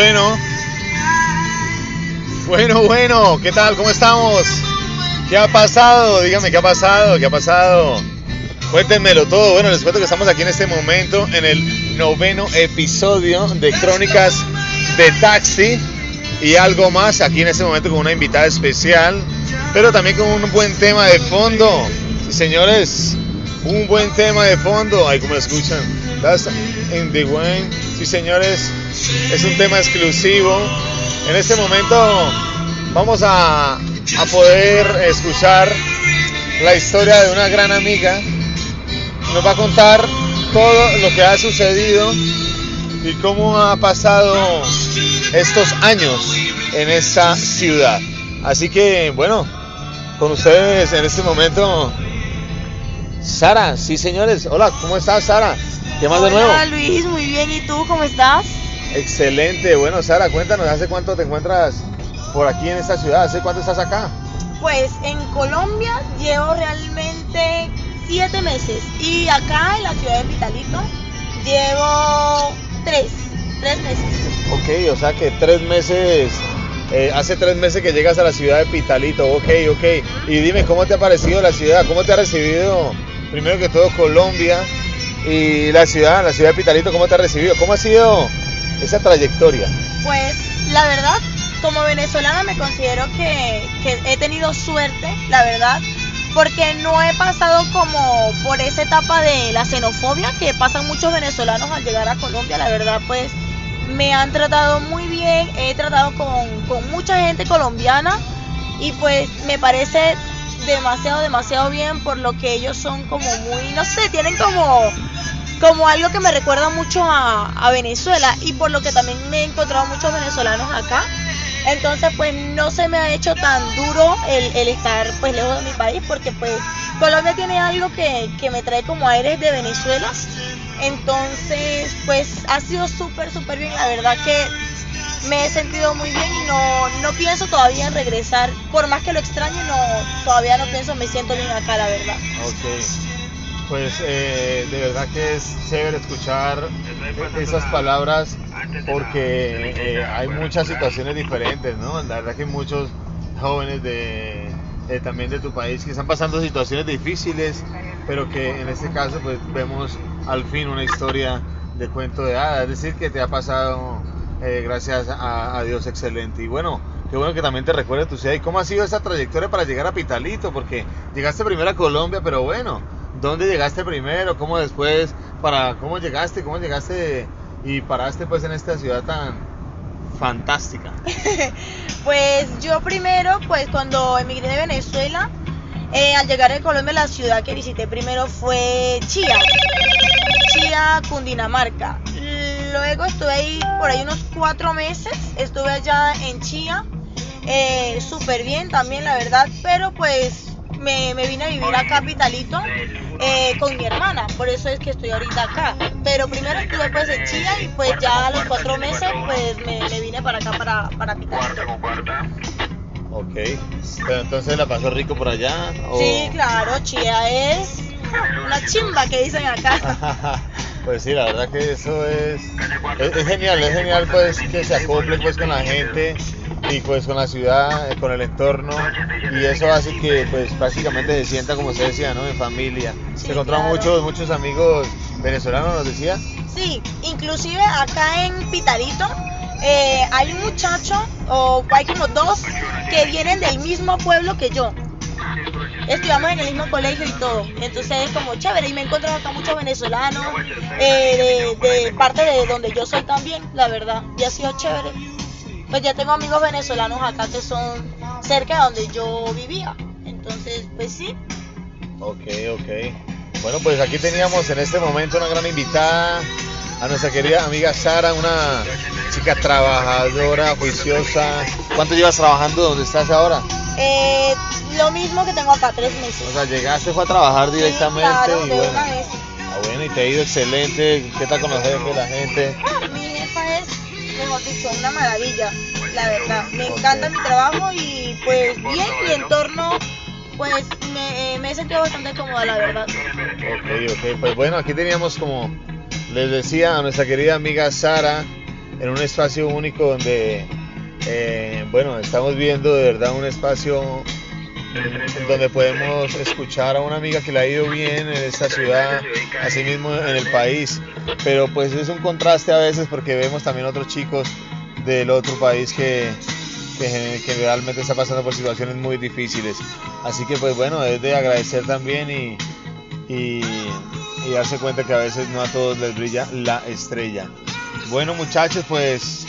bueno. Bueno, bueno, ¿qué tal? ¿Cómo estamos? ¿Qué ha pasado? Dígame, ¿qué ha pasado? ¿Qué ha pasado? Cuéntenmelo todo. Bueno, les cuento que estamos aquí en este momento en el noveno episodio de Crónicas de Taxi y algo más aquí en este momento con una invitada especial, pero también con un buen tema de fondo. señores, un buen tema de fondo. Ahí como lo escuchan. That's in the wind. Sí, señores, es un tema exclusivo. En este momento vamos a, a poder escuchar la historia de una gran amiga. Nos va a contar todo lo que ha sucedido y cómo ha pasado estos años en esta ciudad. Así que, bueno, con ustedes en este momento, Sara, sí señores. Hola, ¿cómo estás, Sara? ¿Qué más de nuevo? Hola Luis, muy bien. ¿Y tú cómo estás? Excelente. Bueno, Sara, cuéntanos, ¿hace cuánto te encuentras por aquí en esta ciudad? ¿Hace cuánto estás acá? Pues en Colombia llevo realmente siete meses y acá en la ciudad de Vitalito llevo tres, tres meses. Ok, o sea que tres meses, eh, hace tres meses que llegas a la ciudad de Pitalito, ok, ok. Y dime, ¿cómo te ha parecido la ciudad? ¿Cómo te ha recibido, primero que todo, Colombia? Y la ciudad, la ciudad de Pitalito, ¿cómo te ha recibido? ¿Cómo ha sido esa trayectoria? Pues la verdad, como venezolana me considero que, he tenido suerte, la verdad, porque no he pasado como por esa etapa de la xenofobia que pasan muchos venezolanos al llegar a Colombia, la verdad pues me han tratado muy bien, he tratado con, con mucha gente colombiana y pues me parece demasiado, demasiado bien por lo que ellos son como muy, no sé, tienen como, como algo que me recuerda mucho a, Venezuela y por lo que también me he encontrado muchos venezolanos acá. Entonces pues no se me ha hecho tan duro el, estar pues lejos de mi país porque pues Colombia tiene algo que, que me trae como aires de Venezuela. Entonces pues ha sido súper, súper bien. La verdad que me he sentido muy bien y no, no pienso todavía en regresar. Por más que lo extrañe, no, todavía no pienso, me siento bien acá, la verdad. Ok. Pues eh, de verdad que es chévere escuchar esas palabras porque eh, hay muchas situaciones diferentes, ¿no? La verdad que muchos jóvenes de, eh, también de tu país que están pasando situaciones difíciles, pero que en este caso pues vemos al fin una historia de cuento de hadas, es decir, que te ha pasado eh, gracias a, Dios, excelente. Y bueno, qué bueno que también te recuerde tu ciudad. ¿Y cómo ha sido esa trayectoria para llegar a Pitalito? Porque llegaste primero a Colombia, pero bueno, ¿dónde llegaste primero? ¿Cómo después? Para, ¿Cómo llegaste? ¿Cómo llegaste y paraste pues en esta ciudad tan fantástica? pues yo primero, pues cuando emigré de Venezuela, eh, al llegar a Colombia, la ciudad que visité primero fue Chía. Chía, Cundinamarca luego estuve ahí por ahí unos cuatro meses, estuve allá en Chía, eh, súper bien también la verdad, pero pues me, vine a vivir a Capitalito eh, con mi hermana, por eso es que estoy ahorita acá. Pero primero estuve pues en Chía y pues ya a los cuatro meses pues me, vine para acá, para, para Pitalito. Ok, pero entonces la pasó rico por allá. Sí, claro, Chía es una chimba que dicen acá. Pues sí, la verdad que eso es, es, genial, es genial pues que se acople pues con la gente y pues con la ciudad, con el entorno y eso hace que pues básicamente se sienta como se decía, ¿no? En familia. se encontraron muchos, muchos amigos venezolanos, nos decía. Sí, inclusive acá en Pitarito eh, hay un muchacho o hay como dos que vienen del mismo pueblo que yo estudiamos en el mismo colegio y todo. Entonces es como chévere y me he encontrado acá muchos venezolanos eh, de, parte de donde yo soy también, la verdad. Y ha sido chévere. Pues ya tengo amigos venezolanos acá que son cerca de donde yo vivía. Entonces, pues sí. Ok, ok. Bueno, pues aquí teníamos en este momento una gran invitada a nuestra querida amiga Sara, una chica trabajadora, juiciosa. ¿Cuánto llevas trabajando donde estás ahora? Eh, lo mismo que tengo acá, tres meses. O sea, llegaste fue a trabajar directamente y bueno. Ah, bueno, y te ha ido excelente. ¿Qué tal con los jefes, la gente? Ah, mi jefa es, mejor dicho, una maravilla, la verdad. Me encanta mi trabajo y pues bien, mi entorno pues me, eh, me, he sentido bastante cómoda, la verdad. Ok, ok, pues bueno, aquí teníamos como les decía a nuestra querida amiga Sara, en un espacio único donde, eh, bueno, estamos viendo de verdad un espacio donde podemos escuchar a una amiga que le ha ido bien en esta ciudad, así mismo en el país, pero pues es un contraste a veces porque vemos también otros chicos del otro país que, que, realmente está pasando por situaciones muy difíciles. Así que pues bueno, es de agradecer también y, y, darse cuenta que a veces no a todos les brilla la estrella. Bueno muchachos, pues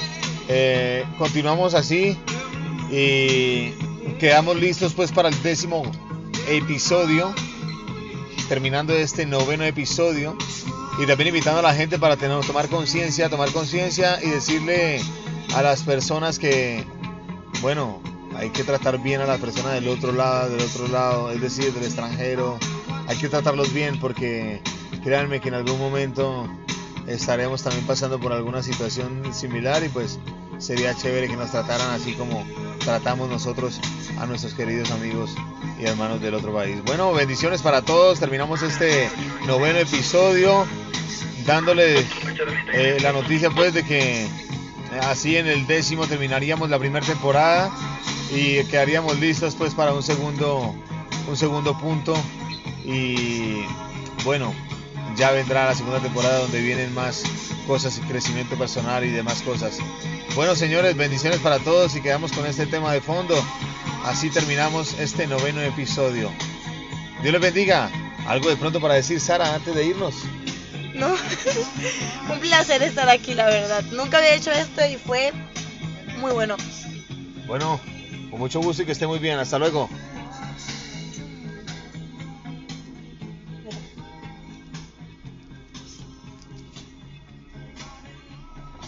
eh, continuamos así y quedamos listos pues para el décimo episodio, terminando este noveno episodio y también invitando a la gente para tener, tomar conciencia, tomar conciencia y decirle a las personas que bueno, hay que tratar bien a las personas del otro lado, del otro lado, es decir, del extranjero. Hay que tratarlos bien porque créanme que en algún momento estaremos también pasando por alguna situación similar y pues sería chévere que nos trataran así como tratamos nosotros a nuestros queridos amigos y hermanos del otro país. Bueno, bendiciones para todos. Terminamos este noveno episodio dándole eh, la noticia pues de que Así en el décimo terminaríamos la primera temporada y quedaríamos listos pues para un segundo, un segundo punto. Y bueno, ya vendrá la segunda temporada donde vienen más cosas y crecimiento personal y demás cosas. Bueno señores, bendiciones para todos y quedamos con este tema de fondo. Así terminamos este noveno episodio. Dios les bendiga. Algo de pronto para decir, Sara, antes de irnos. No, un placer estar aquí, la verdad. Nunca había hecho esto y fue muy bueno. Bueno, con mucho gusto y que esté muy bien. Hasta luego.